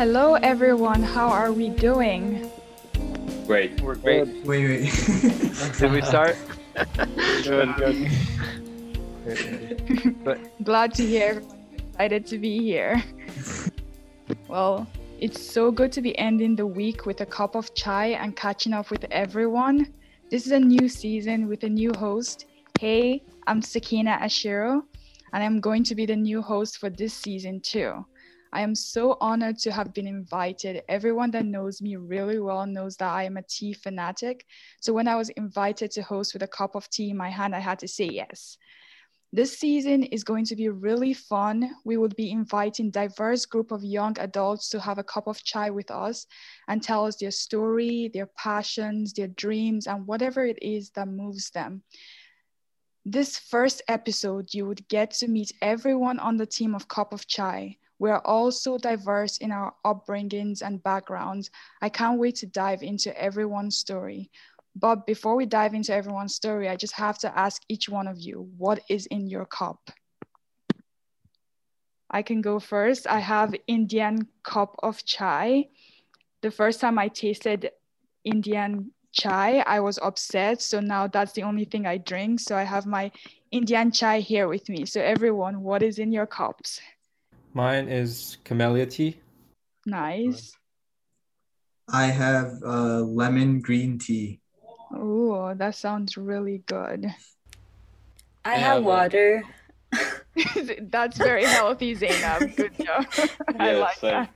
Hello, everyone. How are we doing? Great. We're great. Oh, wait, wait. Did we start? Good, good. Glad to hear excited to be here. well, it's so good to be ending the week with a cup of chai and catching up with everyone. This is a new season with a new host. Hey, I'm Sakina Ashiro, and I'm going to be the new host for this season too. I am so honored to have been invited. Everyone that knows me really well knows that I am a tea fanatic. So when I was invited to host with a cup of tea in my hand, I had to say yes. This season is going to be really fun. We will be inviting diverse group of young adults to have a cup of chai with us and tell us their story, their passions, their dreams, and whatever it is that moves them. This first episode, you would get to meet everyone on the team of Cup of Chai. We are all so diverse in our upbringings and backgrounds. I can't wait to dive into everyone's story. But before we dive into everyone's story, I just have to ask each one of you what is in your cup? I can go first. I have Indian cup of chai. The first time I tasted Indian chai, I was upset. So now that's the only thing I drink. So I have my Indian chai here with me. So everyone, what is in your cups? Mine is camellia tea. Nice. I have uh, lemon green tea. Oh, that sounds really good. I I have have water. That's very healthy, Zainab. Good job. I Yeah, like same. that.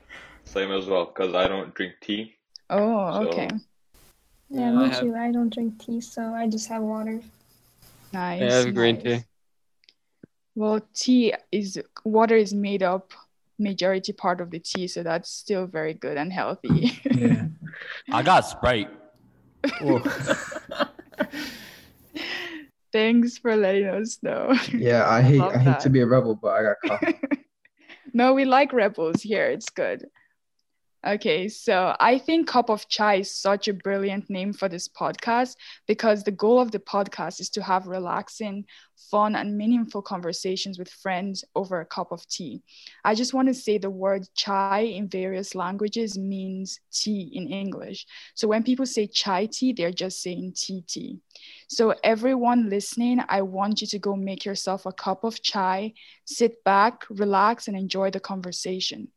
Same as well, because I don't drink tea. Oh, So- okay. Yeah, Yeah, I me have- too. I don't drink tea, so I just have water. Nice. I have green tea. Well, tea is water is made up majority part of the tea, so that's still very good and healthy. Yeah. I got Sprite. Thanks for letting us know. yeah, I hate Love I hate that. to be a rebel, but I got coffee. no, we like rebels here. It's good. Okay, so I think Cup of Chai is such a brilliant name for this podcast because the goal of the podcast is to have relaxing, fun, and meaningful conversations with friends over a cup of tea. I just want to say the word chai in various languages means tea in English. So when people say chai tea, they're just saying tea tea. So everyone listening, I want you to go make yourself a cup of chai, sit back, relax, and enjoy the conversation.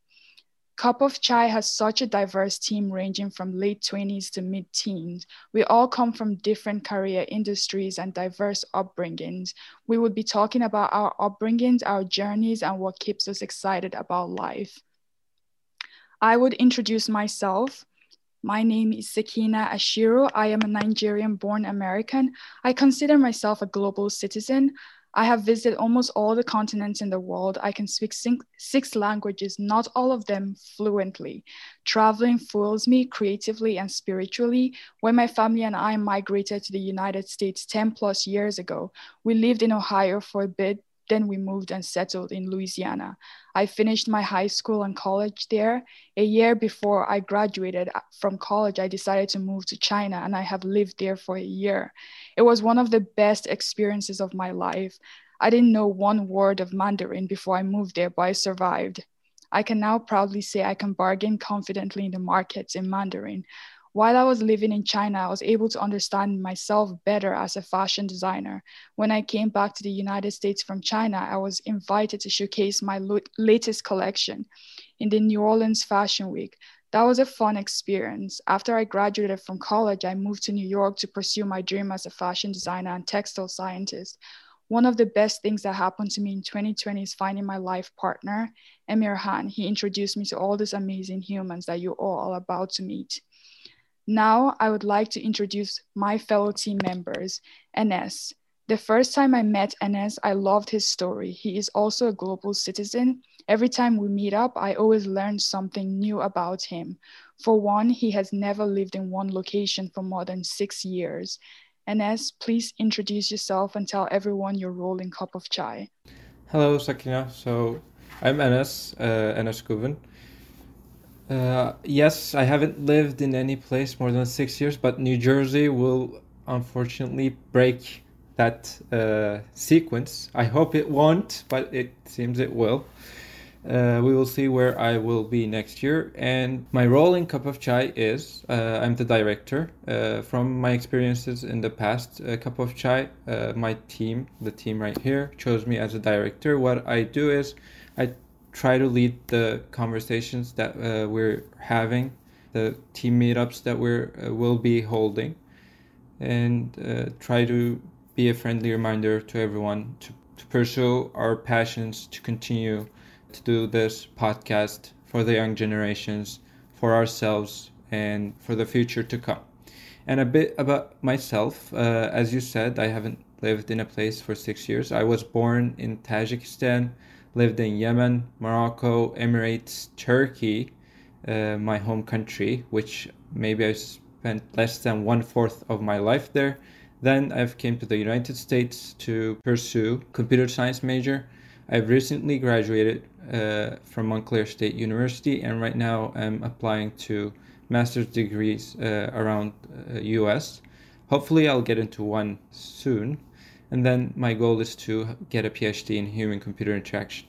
Cup of Chai has such a diverse team ranging from late 20s to mid teens. We all come from different career industries and diverse upbringings. We would be talking about our upbringings, our journeys, and what keeps us excited about life. I would introduce myself. My name is Sakina Ashiro. I am a Nigerian born American. I consider myself a global citizen. I have visited almost all the continents in the world. I can speak six, languages, not all of them fluently. Traveling fuels me creatively and spiritually. When my family and I migrated to the United States 10 plus years ago, we lived in Ohio for a bit, then we moved and settled in Louisiana. I finished my high school and college there. A year before I graduated uh, from college, I decided to move to China and I have lived there for a year. It was one of the best experiences of my life. I didn't know one word of Mandarin before I moved there, but I survived. I can now proudly say I can bargain confidently in the markets in Mandarin. While I was living in China, I was able to understand myself better as a fashion designer. When I came back to the United States from China, I was invited to showcase my lo- latest collection in the New Orleans Fashion Week. That was a fun experience. After I graduated from college, I moved to New York to pursue my dream as a fashion designer and textile scientist. One of the best things that happened to me in 2020 is finding my life partner, Emir Han. He introduced me to all these amazing humans that you all are about to meet. Now, I would like to introduce my fellow team members, Enes. The first time I met Enes, I loved his story. He is also a global citizen. Every time we meet up, I always learn something new about him. For one, he has never lived in one location for more than six years. Enes, please introduce yourself and tell everyone your role in Cup of Chai. Hello, Sakina. So I'm Enes, uh, Enes Guven. Uh, yes, I haven't lived in any place more than six years, but New Jersey will unfortunately break that uh, sequence. I hope it won't, but it seems it will. Uh, we will see where I will be next year. And my role in Cup of Chai is uh, I'm the director. Uh, from my experiences in the past, uh, Cup of Chai, uh, my team, the team right here, chose me as a director. What I do is I try to lead the conversations that uh, we're having, the team meetups that we're will be holding, and try to be a friendly reminder to everyone to, to pursue our passions, to continue to do this podcast for the young generations, for ourselves, and for the future to come. And a bit about myself. Uh, as you said, I haven't lived in a place for six years. I was born in Tajikistan, lived in Yemen, Morocco, Emirates, Turkey, uh, my home country, which maybe I spent less than one fourth of my life there. Then I've came to the United States to pursue computer science major. I've recently graduated uh, from Montclair State University, and right now I'm applying to master's degrees uh, around uh, US. Hopefully, I'll get into one soon, and then my goal is to get a PhD in human computer interaction.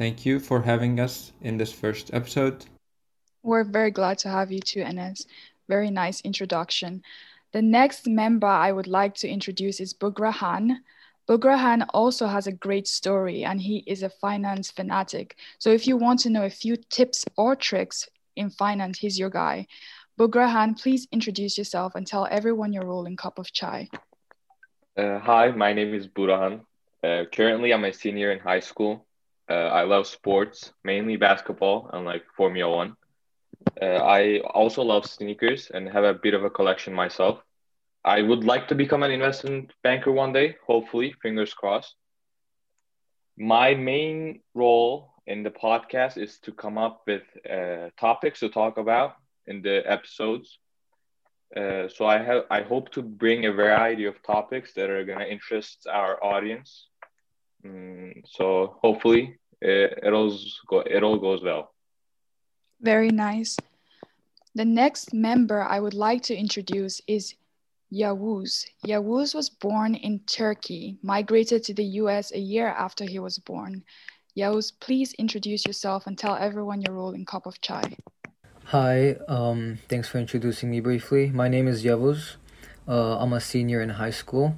Thank you for having us in this first episode. We're very glad to have you too, Enes. Very nice introduction. The next member I would like to introduce is Bugrahan. Bugrahan also has a great story and he is a finance fanatic. So if you want to know a few tips or tricks in finance, he's your guy. Bugrahan, please introduce yourself and tell everyone your role in Cup of Chai. Uh, hi, my name is Bugrahan. Uh, currently, I'm a senior in high school. Uh, I love sports, mainly basketball and like Formula One. Uh, I also love sneakers and have a bit of a collection myself. I would like to become an investment banker one day, hopefully, fingers crossed. My main role in the podcast is to come up with uh, topics to talk about in the episodes. Uh, so I have I hope to bring a variety of topics that are gonna interest our audience. Mm, so hopefully it, uh, it all go it all goes well. Very nice. The next member I would like to introduce is Yavuz. Yavuz was born in Turkey, migrated to the US a year after he was born. Yavuz, please introduce yourself and tell everyone your role in Cup of Chai. Hi, um, thanks for introducing me briefly. My name is Yavuz. Uh, I'm a senior in high school.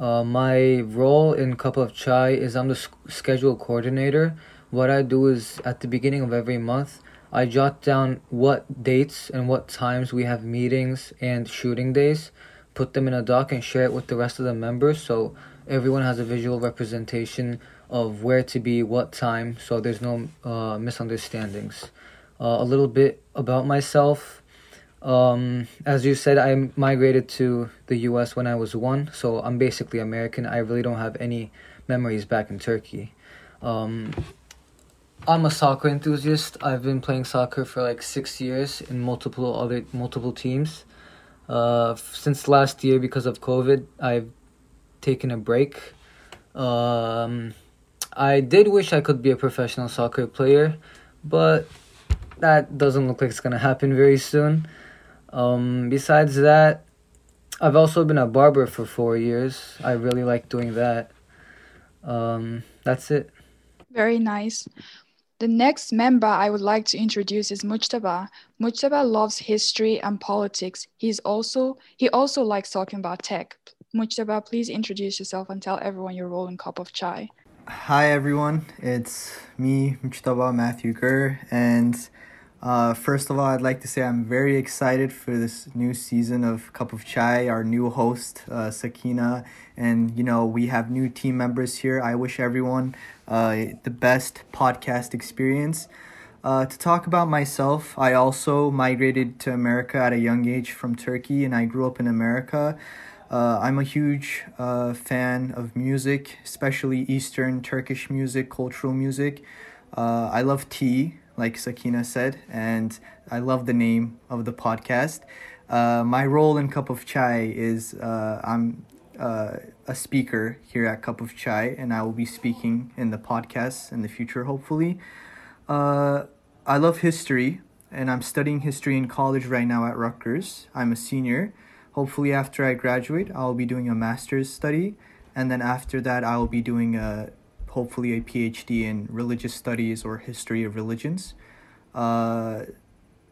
Uh, my role in Cup of Chai is I'm the schedule coordinator. What I do is at the beginning of every month, I jot down what dates and what times we have meetings and shooting days put them in a doc and share it with the rest of the members so everyone has a visual representation of where to be, what time, so there's no uh, misunderstandings. Uh, a little bit about myself. Um, as you said, I migrated to the US when I was one, so I'm basically American. I really don't have any memories back in Turkey. Um, I'm a soccer enthusiast. I've been playing soccer for like six years in multiple other multiple teams. Uh, since last year, because of COVID, I've taken a break. Um, I did wish I could be a professional soccer player, but that doesn't look like it's gonna happen very soon. Um, besides that, I've also been a barber for four years. I really like doing that. Um, that's it. Very nice. The next member I would like to introduce is Mujtaba. Mujtaba loves history and politics. He's also he also likes talking about tech. Mujtaba, please introduce yourself and tell everyone your role in Cup of Chai. Hi everyone, it's me, Mujtaba Matthew Gurr, and uh, first of all, I'd like to say I'm very excited for this new season of Cup of Chai, our new host, uh, Sakina. And, you know, we have new team members here. I wish everyone uh, the best podcast experience. Uh, to talk about myself, I also migrated to America at a young age from Turkey, and I grew up in America. Uh, I'm a huge uh, fan of music, especially Eastern Turkish music, cultural music. Uh, I love tea, like Sakina said, and I love the name of the podcast. Uh, my role in Cup of Chai is uh, I'm uh, a speaker here at Cup of Chai, and I will be speaking in the podcast in the future, hopefully. Uh, I love history, and I'm studying history in college right now at Rutgers. I'm a senior. Hopefully, after I graduate, I'll be doing a master's study, and then after that, I will be doing a hopefully a PhD in religious studies or history of religions. Uh,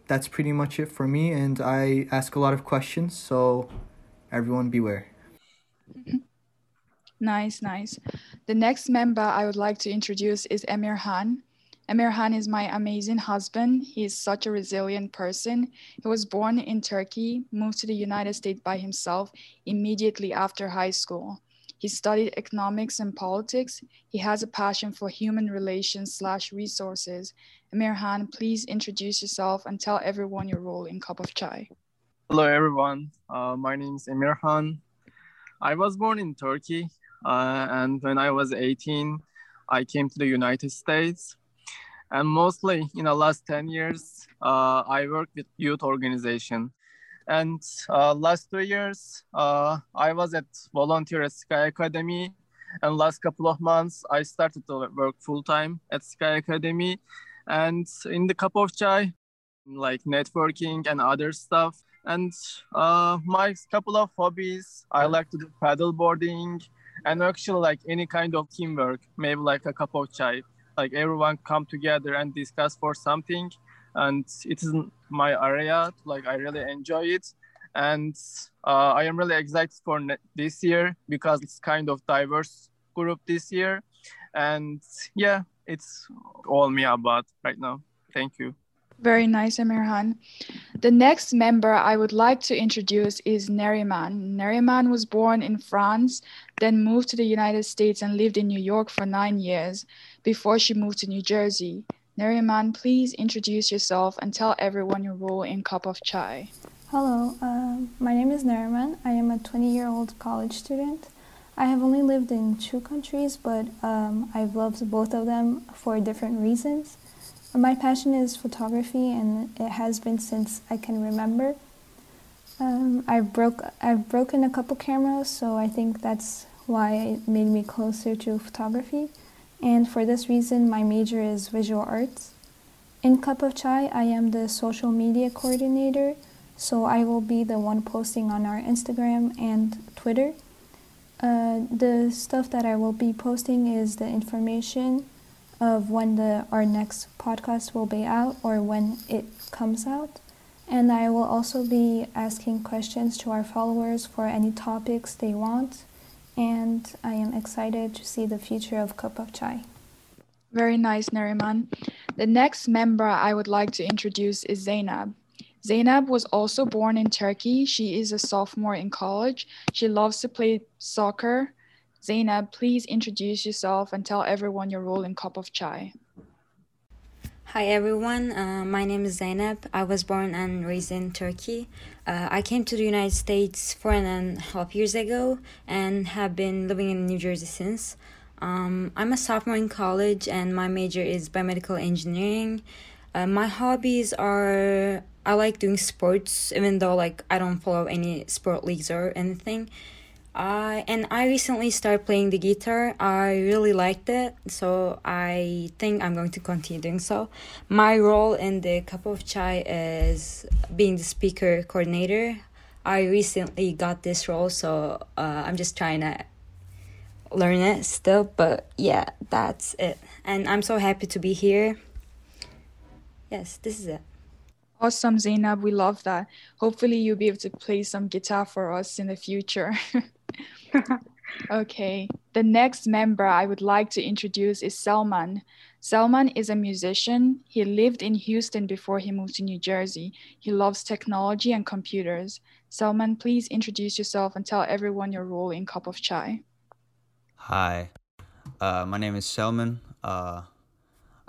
that's pretty much it for me, and I ask a lot of questions, so everyone beware. Nice, nice. The next member I would like to introduce is Emir Han. Emir Han is my amazing husband. He is such a resilient person. He was born in Turkey, moved to the United States by himself immediately after high school. He studied economics and politics. He has a passion for human relations slash resources. Emir Han, please introduce yourself and tell everyone your role in Cup of Chai. Hello, everyone. Uh, my name is Emir Han. I was born in Turkey, uh, and when I was 18, I came to the United States. And mostly in the last 10 years, uh, I worked with youth organization. And uh, last two years, uh, I was at volunteer at Sky Academy. And last couple of months, I started to work full time at Sky Academy. And in the cup of chai, like networking and other stuff. And uh, my couple of hobbies, I like to do paddle boarding and actually like any kind of teamwork, maybe like a cup of chai. Like everyone come together and discuss for something. And it is my area. Like I really enjoy it. And uh, I am really excited for this year because it's kind of diverse group this year. And yeah, it's all me about right now. Thank you. Very nice, Amirhan. The next member I would like to introduce is Neriman. Neriman was born in France, then moved to the United States and lived in New York for nine years before she moved to New Jersey. Neriman, please introduce yourself and tell everyone your role in Cup of Chai. Hello, uh, my name is Neriman. I am a 20 year old college student. I have only lived in two countries, but um, I've loved both of them for different reasons. My passion is photography, and it has been since I can remember. Um, I've broke I've broken a couple cameras, so I think that's why it made me closer to photography. And for this reason, my major is visual arts. In Cup of Chai, I am the social media coordinator, so I will be the one posting on our Instagram and Twitter. Uh, the stuff that I will be posting is the information of when the our next podcast will be out or when it comes out. And I will also be asking questions to our followers for any topics they want. And I am excited to see the future of Cup of Chai. Very nice, Nariman. The next member I would like to introduce is Zainab. Zainab was also born in Turkey. She is a sophomore in college. She loves to play soccer Zainab, please introduce yourself and tell everyone your role in Cup of Chai. Hi everyone, uh, my name is Zainab. I was born and raised in Turkey. Uh, I came to the United States four and a half years ago and have been living in New Jersey since. Um, I'm a sophomore in college and my major is biomedical engineering. Uh, my hobbies are I like doing sports, even though like I don't follow any sport leagues or anything. I and I recently started playing the guitar. I really liked it, so I think I'm going to continue doing so. My role in the Cup of Chai is being the speaker coordinator. I recently got this role, so uh, I'm just trying to learn it still. But yeah, that's it. And I'm so happy to be here. Yes, this is it. Awesome, Zainab. We love that. Hopefully, you'll be able to play some guitar for us in the future. okay, the next member I would like to introduce is Selman. Selman is a musician. He lived in Houston before he moved to New Jersey. He loves technology and computers. Selman, please introduce yourself and tell everyone your role in Cup of Chai. Hi, uh, my name is Selman. Uh,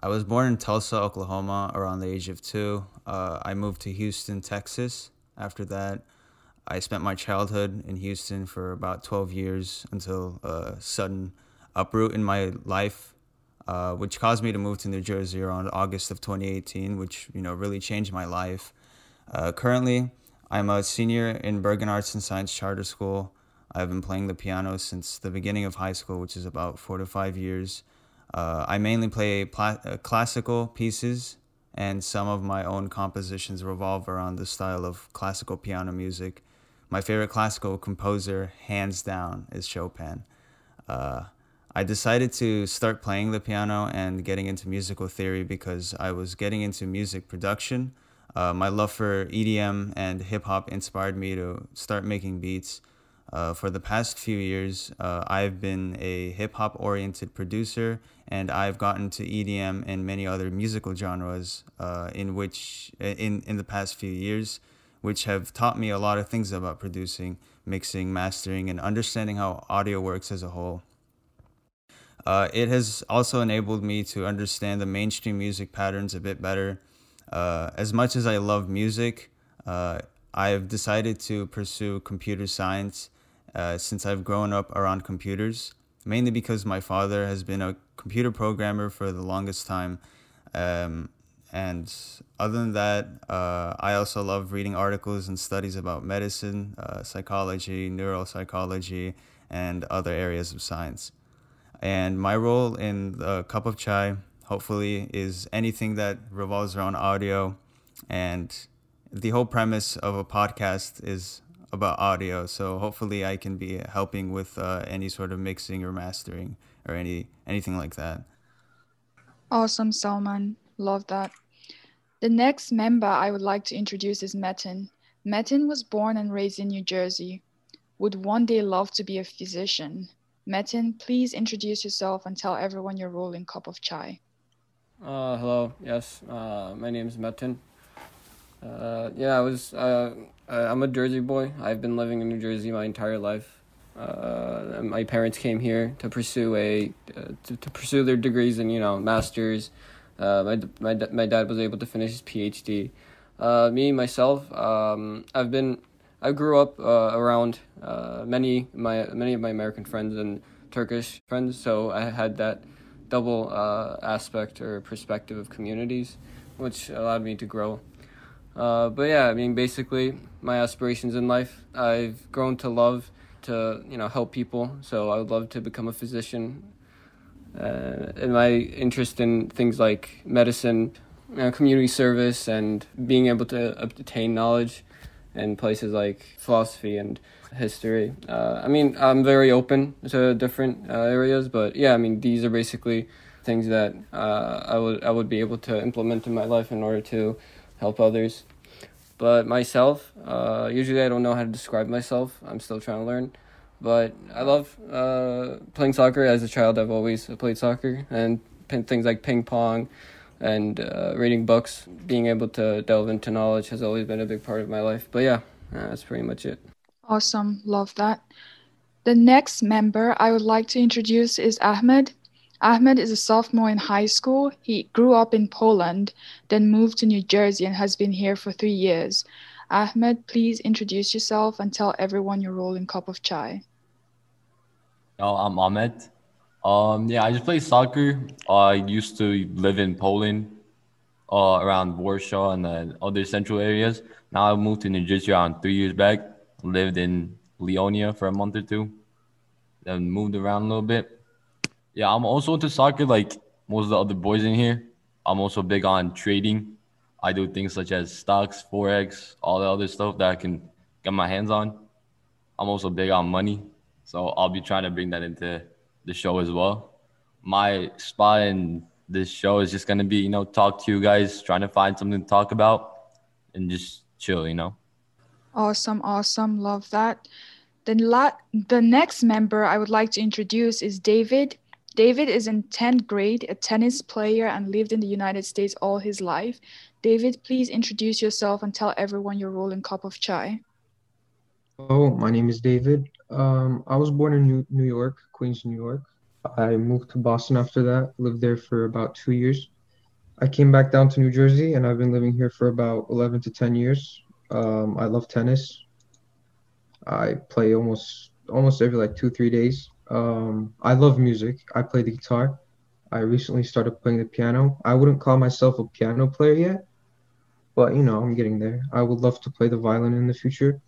I was born in Tulsa, Oklahoma, around the age of two. Uh, I moved to Houston, Texas. After that, I spent my childhood in Houston for about 12 years until a sudden uproot in my life, uh, which caused me to move to New Jersey around August of 2018, which you know really changed my life. Uh, currently, I'm a senior in Bergen Arts and Science Charter School. I've been playing the piano since the beginning of high school, which is about four to five years. Uh, I mainly play pla- uh, classical pieces, and some of my own compositions revolve around the style of classical piano music my favorite classical composer, hands down, is Chopin. Uh, I decided to start playing the piano and getting into musical theory because I was getting into music production. Uh, my love for EDM and hip hop inspired me to start making beats. Uh, for the past few years, uh, I've been a hip hop oriented producer and I've gotten to EDM and many other musical genres uh, in which in, in the past few years, which have taught me a lot of things about producing, mixing, mastering, and understanding how audio works as a whole. Uh, it has also enabled me to understand the mainstream music patterns a bit better. Uh, as much as I love music, uh, I've decided to pursue computer science uh, since I've grown up around computers, mainly because my father has been a computer programmer for the longest time. Um, and other than that, uh, I also love reading articles and studies about medicine, uh, psychology, neuropsychology, and other areas of science. And my role in the cup of chai, hopefully, is anything that revolves around audio. And the whole premise of a podcast is about audio. So hopefully, I can be helping with uh, any sort of mixing or mastering or any anything like that. Awesome, Salman. Love that. The next member I would like to introduce is Metin. Metin was born and raised in New Jersey. Would one day love to be a physician. Metin, please introduce yourself and tell everyone your role in Cup of Chai. Uh, hello. Yes, uh, my name is Metin. Uh, yeah, I was. Uh, I'm a Jersey boy. I've been living in New Jersey my entire life. Uh, my parents came here to pursue a uh, to, to, pursue their degrees in you know masters. Uh, my my my dad was able to finish his PhD. Uh, me myself, um, I've been I grew up uh, around many my many of my American friends and Turkish friends, so I had that double aspect or perspective of communities, which allowed me to grow uh, but yeah, I mean, basically, my aspirations in life, I've grown to love to you know help people. So I would love to become a physician. Uh, and my interest in things like medicine, you know, community service, and being able to obtain knowledge in places like philosophy and history. Uh, I mean, I'm very open to different uh, areas, but yeah, I mean, these are basically things that uh, I would I would be able to implement in my life in order to help others. But myself, uh, usually I don't know how to describe myself. I'm still trying to learn. But I love uh, playing soccer. As a child, I've always played soccer and things like ping pong and uh, reading books. Being able to delve into knowledge has always been a big part of my life. But yeah, that's pretty much it. Awesome. Love that. The next member I would like to introduce is Ahmed. Ahmed is a sophomore in high school. He grew up in Poland, then moved to New Jersey and has been here for three years. Ahmed, please introduce yourself and tell everyone your role in Cup of Chai. Oh, I'm Ahmed. Um, yeah, I just play soccer. I used to live in Poland, uh, around Warsaw and the other central areas. Now I moved to Jersey around three years back. Lived in Leonia for a month or two, then moved around a little bit. Yeah, I'm also into soccer like most of the other boys in here. I'm also big on trading. I do things such as stocks, forex, all the other stuff that I can get my hands on. I'm also big on money, so I'll be trying to bring that into the show as well. My spot in this show is just gonna be, you know, talk to you guys, trying to find something to talk about, and just chill, you know. Awesome, awesome, love that. The la- the next member I would like to introduce is David. David is in 10th grade, a tennis player, and lived in the United States all his life. David, please introduce yourself and tell everyone your role in Cup of Chai. Oh, my name is David. Um, I was born in New, New York, Queens, New York. I moved to Boston after that, lived there for about two years. I came back down to New Jersey, and I've been living here for about 11 to 10 years. Um, I love tennis. I play almost almost every like two three days. Um, I love music. I play the guitar. I recently started playing the piano. I wouldn't call myself a piano player yet, but you know, I'm getting there. I would love to play the violin in the future.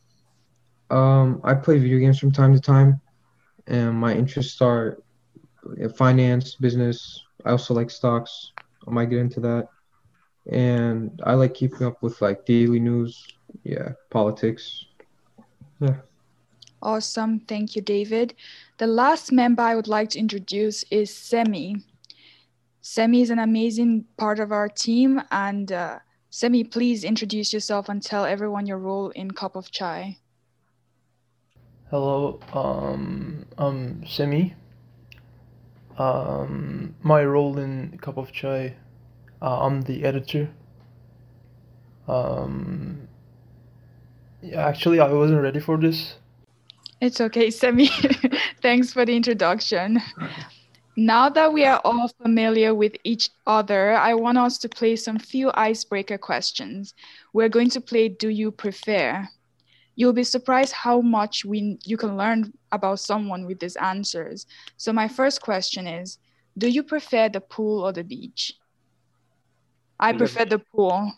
Um, I play video games from time to time, and my interests are finance, business. I also like stocks. I might get into that, and I like keeping up with like daily news. Yeah, politics. Yeah. Awesome. Thank you, David. The last member I would like to introduce is Semi. Semi is an amazing part of our team. And uh, Semi, please introduce yourself and tell everyone your role in Cup of Chai. Hello, um, I'm Semi. Um, my role in Cup of Chai, uh, I'm the editor. Um, yeah, actually, I wasn't ready for this. It's okay, Semi. Thanks for the introduction. Now that we are all familiar with each other, I want us to play some few icebreaker questions. We're going to play Do You Prefer? You'll be surprised how much we, you can learn about someone with these answers. So my first question is, do you prefer the pool or the beach? I prefer the pool.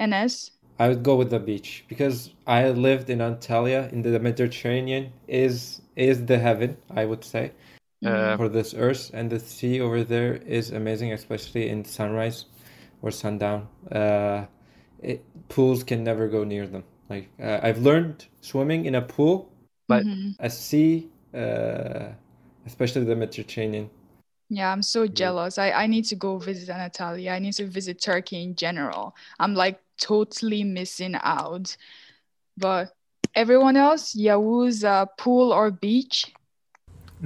Enes? I would go with the beach because I lived in Antalya in the Mediterranean is is the heaven I would say uh, for this earth and the sea over there is amazing especially in sunrise or sundown. Uh, it, pools can never go near them. Like uh, I've learned swimming in a pool, but Mhm. a sea, uh, especially the Mediterranean. Yeah, I'm so jealous. I, I need to go visit Anatolia. I need to visit Turkey in general. I'm like totally missing out. But everyone else, Yavuz, uh, pool or beach?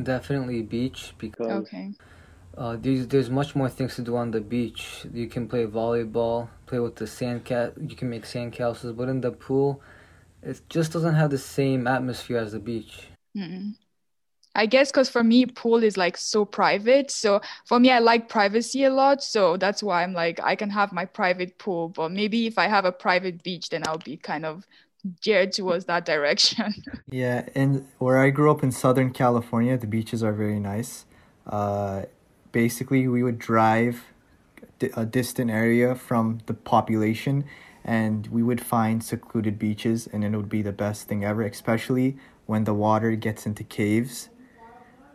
Definitely beach because Okay. Uh, there's there's much more things to do on the beach. You can play volleyball, play with the sand cat. You can make sand castles, but in the pool, it just doesn't have the same atmosphere as the beach. Mm-mm. I guess because for me, pool is like so private. So for me, I like privacy a lot. So that's why I'm like, I can have my private pool. But maybe if I have a private beach, then I'll be kind of geared towards that direction. Yeah, and where I grew up in Southern California, the beaches are very nice. Uh, basically, we would drive a distant area from the population and we would find secluded beaches, and it would be the best thing ever, especially when the water gets into caves.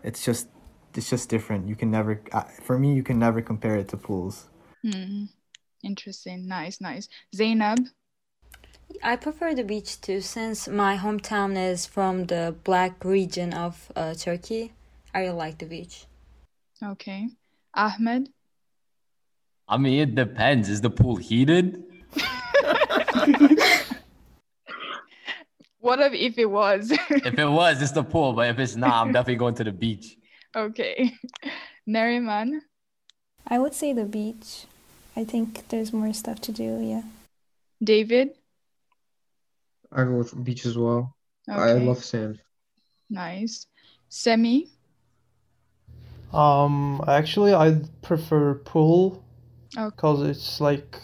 It's just it's just different. You can never uh, for me you can never compare it to pools. Hmm. Interesting. Nice, nice. Zainab? I prefer the beach too, since my hometown is from the black region of uh, Turkey. I really like the beach. Okay. Ahmed? I mean, it depends. Is the pool heated? What if, if it was? If it was, it's the pool. But if it's not, I'm definitely going to the beach. okay. Neriman? I would say the beach. I think there's more stuff to do, yeah. David? I go with beach as well. I love sand. Nice. Semi? Um, actually, I prefer pool Okay. because it's like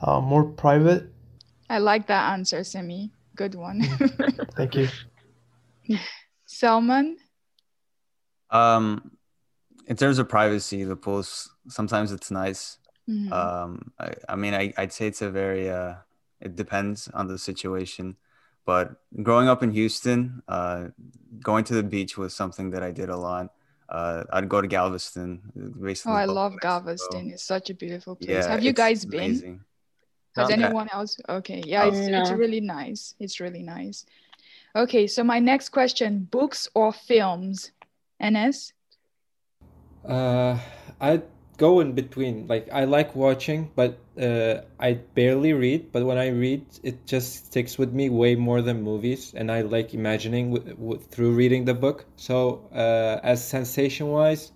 uh, more private. I like that answer, Semi. Good one. Thank you. Salman? Um, in terms of privacy, the pools sometimes it's nice. Mhm. Um, I, I mean, I, I'd say it's a very uh, it depends on the situation. But growing up in Houston, uh, going to the beach was something that I did a lot. Uh, I'd go to Galveston, Oh. I love Mexico. Galveston. It's such a beautiful place. Yeah, Have you guys been? amazing. Has No. anyone else? Okay. Yeah, Oh. it's, it's really nice. It's really nice. Okay, so my next question, books or films? Enes? Uh, I go in between. Like I like watching, but uh, I barely read. But when I read, it just sticks with me way more than movies, and I like imagining w w through reading the book. So uh, as sensation wise,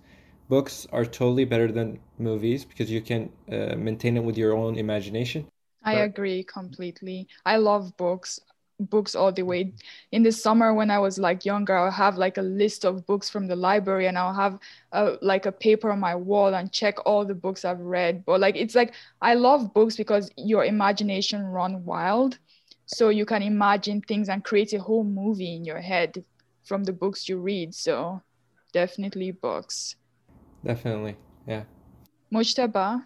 books are totally better than movies because you can uh, maintain it with your own imagination. I But- agree completely. I love books, books all the way. In the summer when I was like younger, I'll have like a list of books from the library and I'll have a, like a paper on my wall and check all the books I've read. But like it's like I love books because your imagination run wild. So you can imagine things and create a whole movie in your head from the books you read. So definitely books. Definitely, yeah. Mujtaba,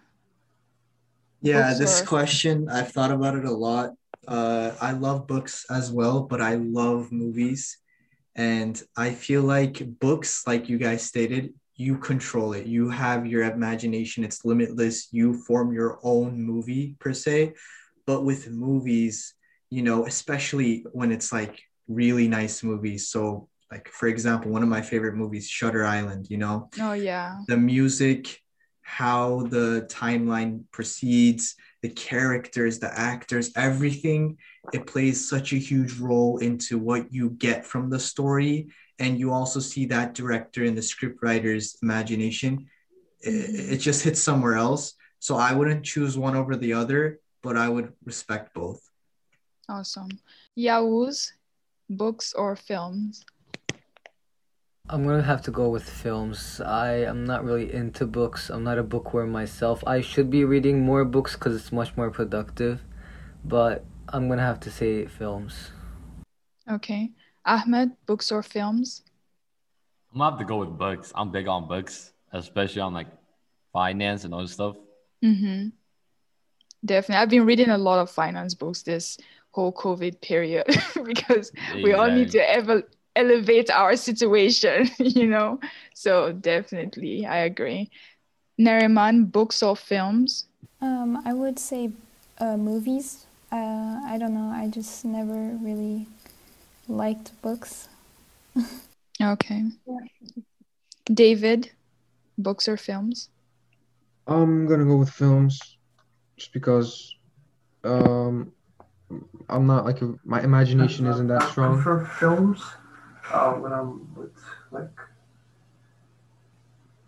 Yeah, Books this or- question, I've thought about it a lot. Uh, I love books as well, but I love movies. And I feel like books, like you guys stated, you control it. You have your imagination, it's limitless. You form your own movie per se. But with movies, you know, especially when it's like really nice movies. So, like for example, one of my favorite movies, Shutter Island. You know, Oh yeah. the music, how the timeline proceeds, the characters, the actors, everything. It plays such a huge role into what you get from the story. And you also see that director and the scriptwriter's imagination. It, it just hits somewhere else. So I wouldn't choose one over the other, but I would respect both. Awesome. Yavuz, books or films? I'm gonna have to go with films. I am not really into books. I'm not a bookworm myself. I should be reading more books because it's much more productive, but I'm gonna have to say films. Okay. Ahmed, books or films? I'm gonna have to go with books. I'm big on books, especially on like finance and other stuff. Mm-hmm. Definitely. I've been reading a lot of finance books this whole COVID period because we all need to ever elevate our situation, you know? So definitely, I agree. Neriman, books or films? Um, I would say uh, movies. Uh, I don't know. I just never really liked books. Okay. David, books or films? I'm gonna go with films, just because um, I'm not like a, my imagination isn't that strong. For films uh, when I'm with like.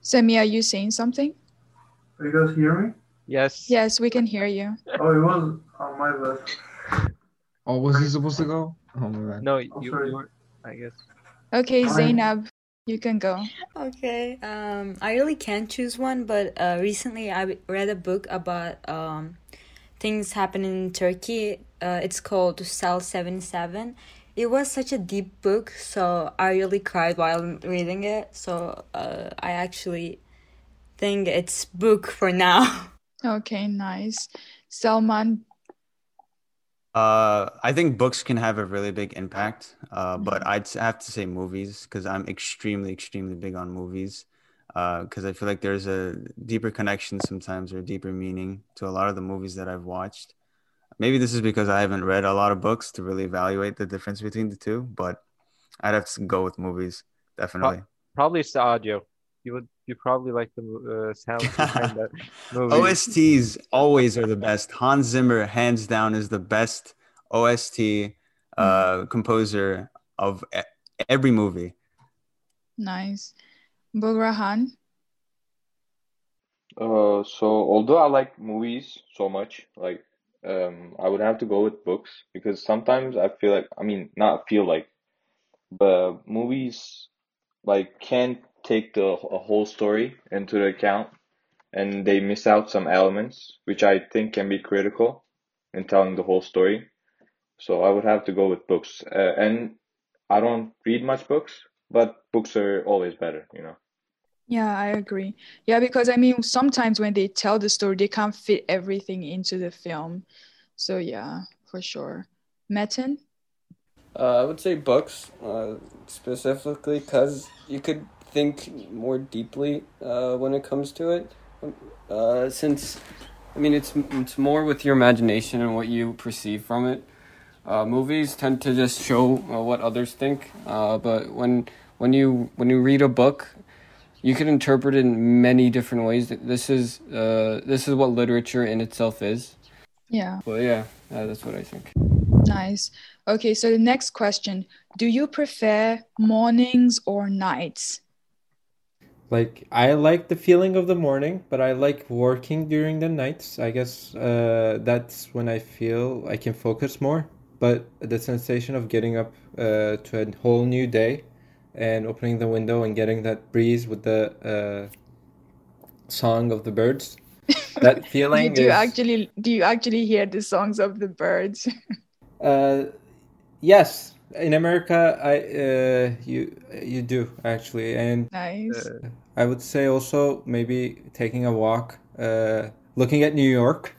Semi, are you saying something? Are you guys hear me? Yes. Yes, we can hear you. Oh, it was on my list. Oh, was he supposed to go? Oh my bad. No, you, sorry. you were, I guess. Okay, Fine. Zainab, you can go. Okay. Um, I really can't choose one, but uh, recently I read a book about um, things happening in Turkey. Uh, it's called Cell 77. It was such a deep book, so I really cried while reading it. So uh, I actually think it's book for now. Okay, nice. Salman, Uh, I think books can have a really big impact, uh, but I'd have to say movies because I'm extremely, extremely big on movies. Because I feel like there's a deeper connection sometimes or deeper meaning to a lot of the movies that I've watched. Maybe this is because I haven't read a lot of books to really evaluate the difference between the two, but I'd have to go with movies, definitely. Probably it's the audio. You would you probably like the uh, sound behind that movie. OSTs always are the best. Hans Zimmer, hands down, is the best OST uh, composer of e- every movie. nice. Bugrahan, Uh, so although I like movies so much, like um, I would have to go with books because sometimes I feel like, I mean, not feel like, but movies like can't take the whole story into account, and they miss out some elements which I think can be critical in telling the whole story. So I would have to go with books, uh, and I don't read much books, but books are always better, you know. Yeah, I agree. Yeah, because I mean, sometimes when they tell the story, they can't fit everything into the film. So yeah, for sure. Metin? Uh, I would say books, uh, specifically because you could think more deeply uh, when it comes to it. Uh, since, I mean, it's it's more with your imagination and what you perceive from it. Uh, movies tend to just show uh, what others think, but when when you when you read a book, you can interpret it in many different ways. This is uh, this is what literature in itself is. Yeah, Well, yeah, uh, that's what I think. nice. Okay, so the next question Do you prefer mornings or nights? Like I like the feeling of the morning, but I like working during the nights. I guess uh, that's when I feel I can focus more. But the sensation of getting up uh, to a whole new day and opening the window and getting that breeze with the uh, song of the birds, that feeling do you is actually do you actually hear the songs of the birds? uh, yes. In America, I uh, you you do actually, and Nice. uh, I would say also maybe taking a walk, uh, looking at New York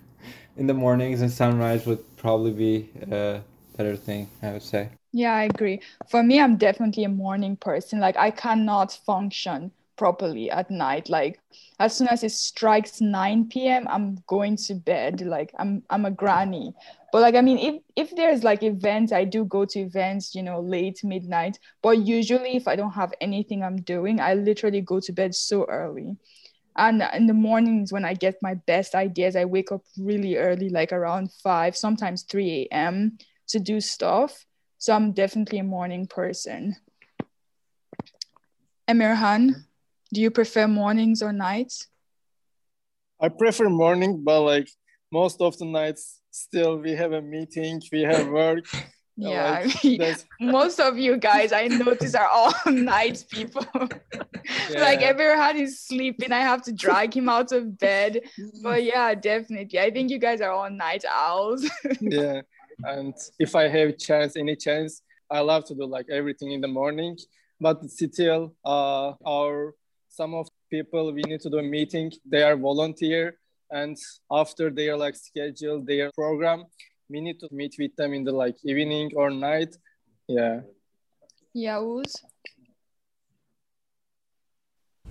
in the mornings and sunrise would probably be a better thing, I would say. Yeah, I agree. For me, I'm definitely a morning person. Like I cannot function properly at night. Like as soon as it strikes 9 p.m., I'm going to bed. Like I'm I'm a granny. But like I mean, if if there's like events, I do go to events, you know, late midnight. But usually if I don't have anything I'm doing, I literally go to bed so early. And in the mornings when I get my best ideas, I wake up really early, like around 5, sometimes 3 a.m. to do stuff. So I'm definitely a morning person. Emirhan, do you prefer mornings or nights? I prefer morning, but like most of the nights, still we have a meeting, we have work. Yeah, like, I mean, most of you guys I notice are all night people. like Yeah. Emirhan is sleeping, I have to drag him out of bed. But yeah, definitely. I think you guys are all night owls. yeah and if i have chance any chance i love to do like everything in the morning but still uh our some of people we need to do a meeting they are volunteer and after they are like schedule their program we need to meet with them in the like evening or night yeah yeah, Uz?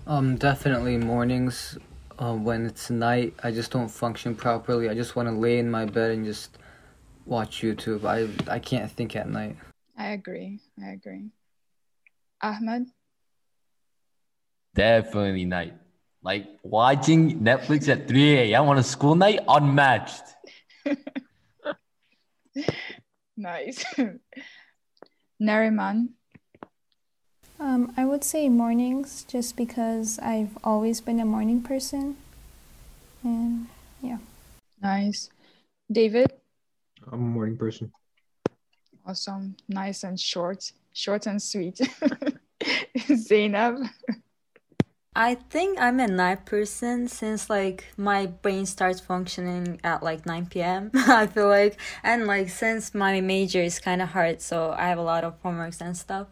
Um, definitely mornings. Uh, when it's night, I just don't function properly. I just want to lay in my bed and just watch YouTube. I I can't think at night. I agree. I agree. Ahmed? Definitely night. Like watching Netflix at 3 a.m. on a school night, unmatched. Nice. Nariman? Um, I would say mornings just because I've always been a morning person. And yeah. Nice. David? I'm a morning person. Awesome. Nice and short. Short and sweet. Zainab? I think I'm a night person since like my brain starts functioning at like 9 p.m. I feel like and like since my major is kind of hard so I have a lot of homeworks and stuff.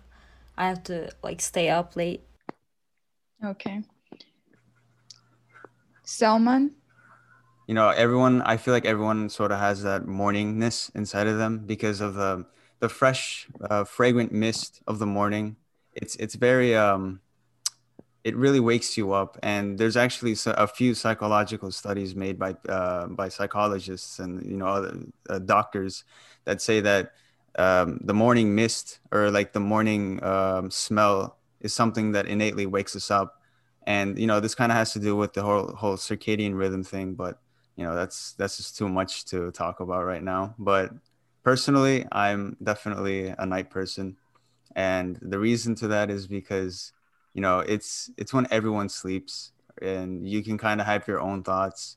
I have to like stay up late. Okay. Selman? You know everyone i feel like everyone sort of has that morningness inside of them because of the the fresh uh, fragrant mist of the morning. It's it's very um it really wakes you up. And there's actually a few psychological studies made by uh, by psychologists and you know other uh, doctors that say that um, the morning mist or like the morning um, smell is something that innately wakes us up. And you know this kind of has to do with the whole whole circadian rhythm thing but you know that's that's just too much to talk about right now. But personally i'm definitely a night person. And the reason to that is because you know it's it's when everyone sleeps and you can kind of have your own thoughts.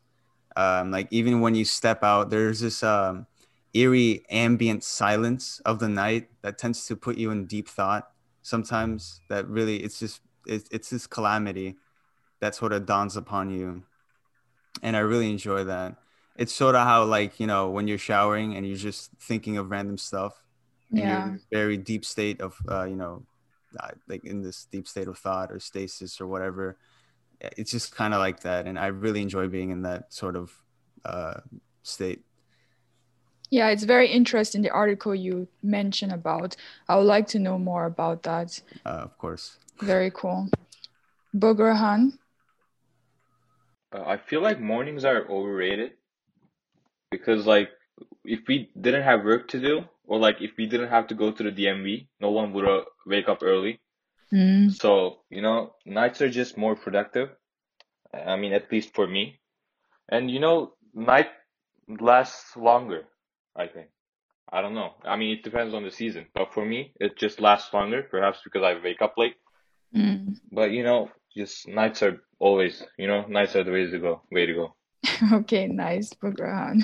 Um, like even when you step out there's this um, eerie ambient silence of the night that tends to put you in deep thought sometimes that really it's just it's, it's this calamity that sort of dawns upon you and I really enjoy that. It's sort of how like you know when you're showering and you're just thinking of random stuff. And Yeah. You're in a very deep state of uh, you know, uh, like in this deep state of thought or stasis or whatever. It's just kind of like that, and I really enjoy being in that sort of uh, state. Yeah, it's very interesting the article you mentioned about. I would like to know more about that. Uh, of course. Very cool. Bugrahan? Uh, I feel like mornings are overrated because like if we didn't have work to do or like if we didn't have to go to the DMV, no one would uh, wake up early. Mm. So, you know, nights are just more productive. I mean, at least for me. And you know, night lasts longer, I think. I don't know. I mean, it depends on the season, but for me, it just lasts longer, perhaps because I wake up late. Mm. But you know, just nights are always, you know, nights are the ways to go, way to go. Okay, nice, Bugrahan.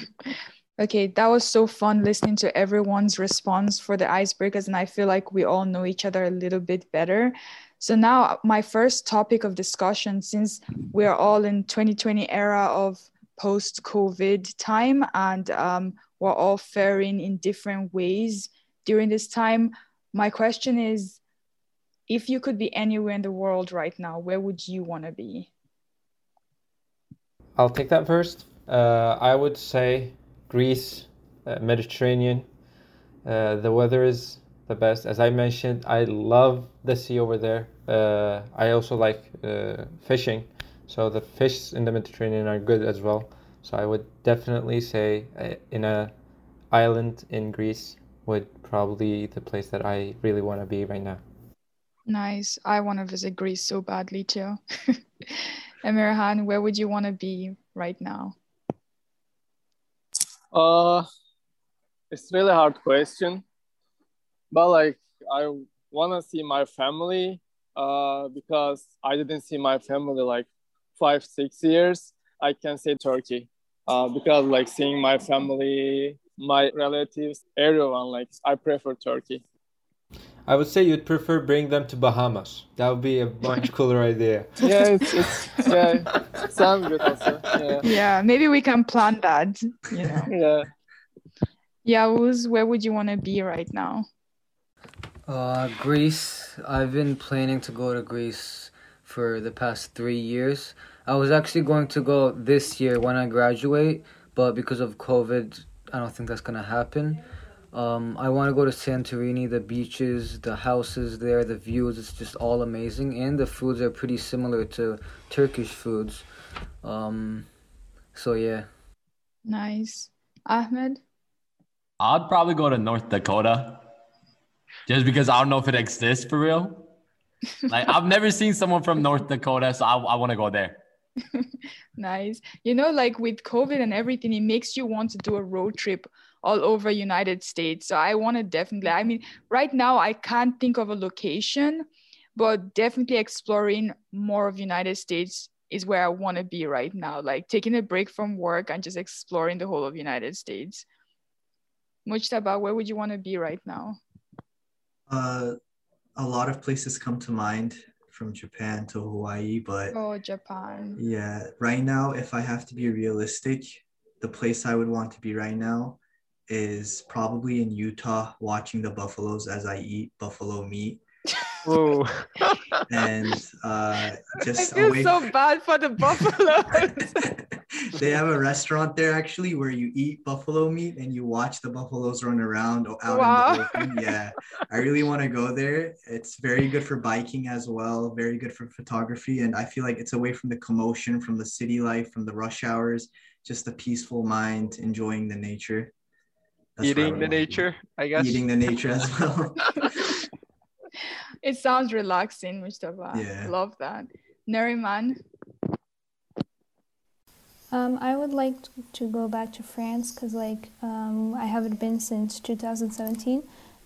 Okay, that was so fun listening to everyone's response for the icebreakers, and I feel like we all know each other a little bit better. So now my first topic of discussion, since we're all in 2020 era of post-COVID time, and um, we're all faring in different ways during this time, my question is, if you could be anywhere in the world right now, where would you want to be? I'll take that first. Uh, I would say Greece, uh, Mediterranean. Uh, the weather is the best. As I mentioned, I love the sea over there. Uh, I also like uh, fishing, so the fish in the Mediterranean are good as well. So I would definitely say uh, in a island in Greece would probably the place that I really want to be right now. Nice. I want to visit Greece so badly too. Emirhan, where would you want to be right now? Uh, it's really hard question, but like I want to see my family. Uh, because I didn't see my family like five six years. I can say Turkey. Uh, because like seeing my family, my relatives, everyone like I prefer Turkey. I would say you'd prefer bring them to Bahamas. That would be a much cooler idea. Yeah, it's, it's yeah, sounds good also. Yeah. Yeah, maybe we can plan that. You know. Yeah. Yavuz, where would you want to be right now? Uh, Greece. I've been planning to go to Greece for the past three years. I was actually going to go this year when I graduate, but because of COVID, I don't think that's gonna happen. Um, I want to go to Santorini. The beaches, the houses there, the views, it's just all amazing. And the foods are pretty similar to Turkish foods. Um, so, yeah. Nice. Ahmed? I'd probably go to North Dakota just because I don't know if it exists for real. Like, I've never seen someone from North Dakota, so I, I want to go there. nice. You know, like with COVID and everything, it makes you want to do a road trip all over United States. So I want to definitely. I mean, right now I can't think of a location, but definitely exploring more of United States is where I want to be right now. Like taking a break from work and just exploring the whole of United States. Mujtaba, where would you want to be right now? Uh, a lot of places come to mind from Japan to Hawaii, but oh, Japan. Yeah, right now, if I have to be realistic, the place I would want to be right now is probably in Utah watching the buffaloes as I eat buffalo meat. Whoa. and uh, just I feel away so bad for the buffaloes. they have a restaurant there actually where you eat buffalo meat and you watch the buffaloes run around out Wow. in the open. Yeah, I really want to go there. It's very good for biking as well, very good for photography, and I feel like it's away from the commotion, from the city life, from the rush hours. Just a peaceful mind, enjoying the nature. That's Eating the want to be. nature, I guess. Eating the nature as well. it sounds relaxing, Mustafa. Yeah. Love that. Neriman, Um, I would like to go back to France because, like, um, I haven't been since 2017,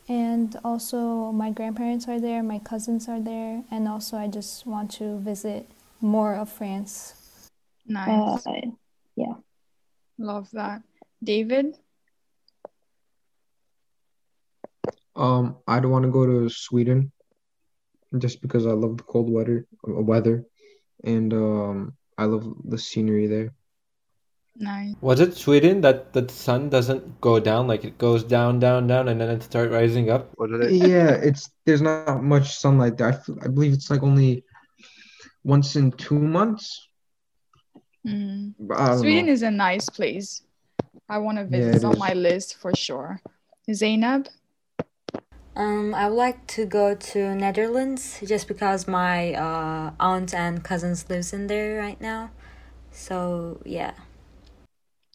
and also my grandparents are there, my cousins are there, and also I just want to visit more of France. nice. Uh, yeah. Love that. David, Um, I'd want to go to Sweden just because I love the cold weather, uh, weather, and um, I love the scenery there. nice. Was it Sweden that the sun doesn't go down, like it goes down, down, down, and then it starts rising up? Was it? Yeah, it's there's not much sunlight there. I, f- I believe it's like only once in two months. Mm. But I don't Sweden know. is a nice place. I want to Yeah, visit. it it's on is. my list for sure. Zainab, Um, I would like to go to Netherlands just because my uh, aunt and cousins lives in there right now. So yeah.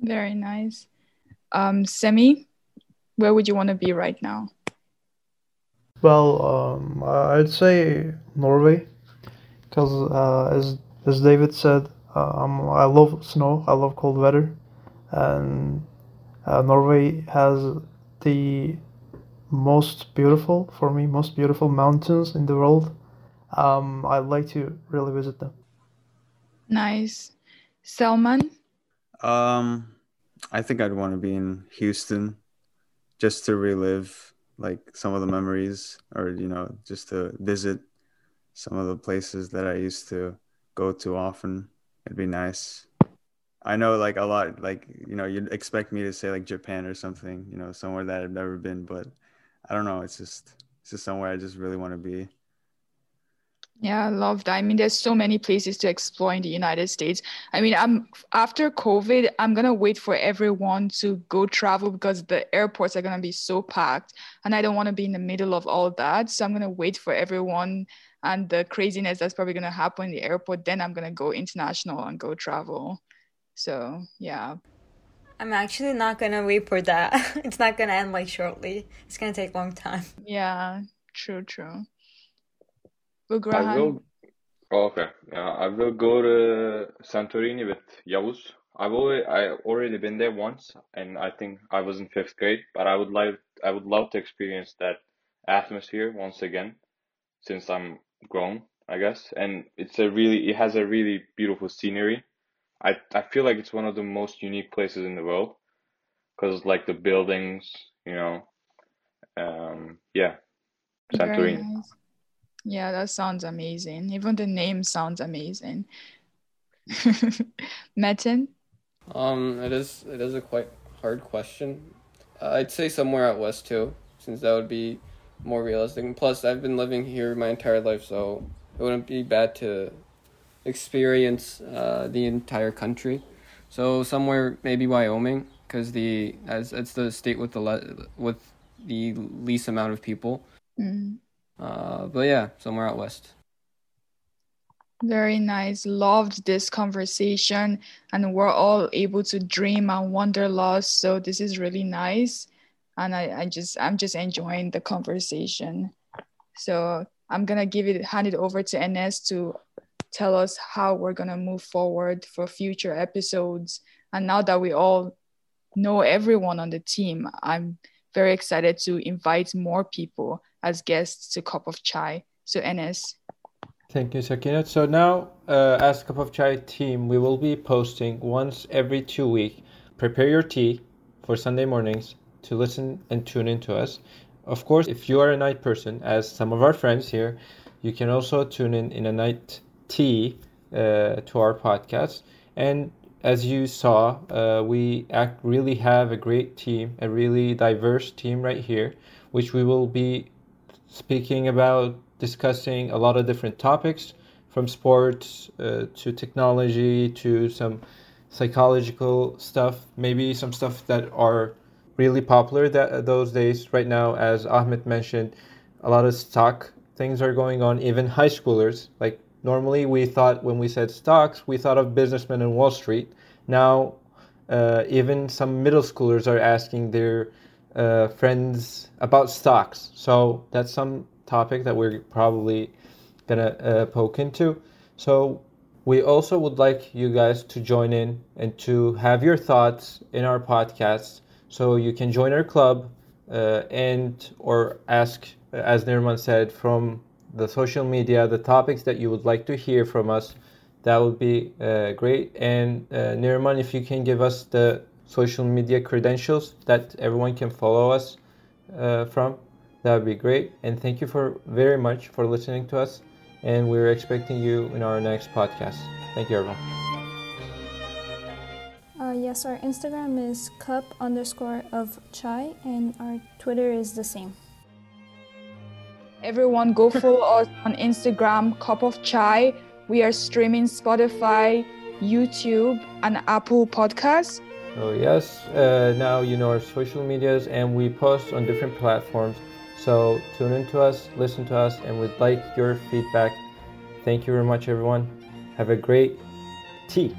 very nice. Um, Semi, where would you want to be right now? Well, um, I'd say Norway, because uh, as as David said, um, I love snow. I love cold weather, and uh, Norway has the most beautiful, for me, most beautiful mountains in the world. Um, I'd like to really visit them. Nice. Selman, Um, I think I'd want to be in Houston just to relive like some of the memories or you know, just to visit some of the places that I used to go to often. It'd be nice. I know like a lot like you know, you'd expect me to say like Japan or something, you know, somewhere that I've never been, but I don't know, it's just it's just somewhere I just really want to be. Yeah, I love that. I mean, there's so many places to explore in the United States. I mean, I'm after COVID, I'm gonna wait for everyone to go travel because the airports are gonna be so packed, and I don't want to be in the middle of all that. So I'm gonna wait for everyone and the craziness that's probably gonna happen in the airport. Then I'm gonna go international and go travel. So yeah. I'm actually not gonna wait for that. it's not gonna end like shortly. It's gonna take a long time. Yeah, true, true. I will. Oh, okay. Uh, I will go to Santorini with Yavuz. I've already I already been there once, and I think I was in fifth grade. But I would like I would love to experience that atmosphere once again, since I'm grown, I guess. And it's a really it has a really beautiful scenery. I I feel like it's one of the most unique places in the world because like the buildings, you know. Um, yeah, Very Santorini. nice. Yeah, that sounds amazing. Even the name sounds amazing. Metin? Um, it is it is a quite hard question. Uh, I'd say somewhere out west too, since that would be more realistic. And plus, I've been living here my entire life, so it wouldn't be bad to experience uh, the entire country. So somewhere maybe Wyoming, because the as it's the state with the le- with the least amount of people. Mm. Uh, but yeah, somewhere out west. Very nice. Loved this conversation, and we're all able to dream and wonder lost. So this is really nice, and I, I just I'm just enjoying the conversation. So I'm gonna give it hand it over to Enes to tell us how we're gonna move forward for future episodes. And now that we all know everyone on the team, I'm very excited to invite more people as guests to Cup of Chai. So Enes. Thank you, Sakina. So now, uh, as Cup of Chai team, we will be posting once every two week. Prepare your tea for Sunday mornings to listen and tune in to us. Of course, if you are a night person, as some of our friends here, you can also tune in in a night tea uh, to our podcast. And as you saw, uh, we act really have a great team, a really diverse team right here, which we will be speaking about discussing a lot of different topics from sports uh, to technology to some psychological stuff maybe some stuff that are really popular that those days right now as ahmed mentioned a lot of stock things are going on even high schoolers like normally we thought when we said stocks we thought of businessmen in wall street now uh, even some middle schoolers are asking their uh, friends about stocks so that's some topic that we're probably gonna uh, poke into. So we also would like you guys to join in and to have your thoughts in our podcast. So you can join our club uh, and or ask, as Neriman said, from the social media the topics that you would like to hear from us. That would be uh, great. And uh, Neriman, if you can give us the social media credentials that everyone can follow us uh, from. That would be great. And thank you for very much for listening to us. And we're expecting you in our next podcast. Thank you, everyone. Uh, yes, our Instagram is cup underscore of chai, and our Twitter is the same. Everyone go follow us on Instagram, Cup of Chai. We are streaming Spotify, YouTube, and Apple Podcasts. So yes, uh, now you know our social medias, and we post on different platforms. So tune in to us, listen to us, and we'd like your feedback. Thank you very much, everyone. Have a great tea.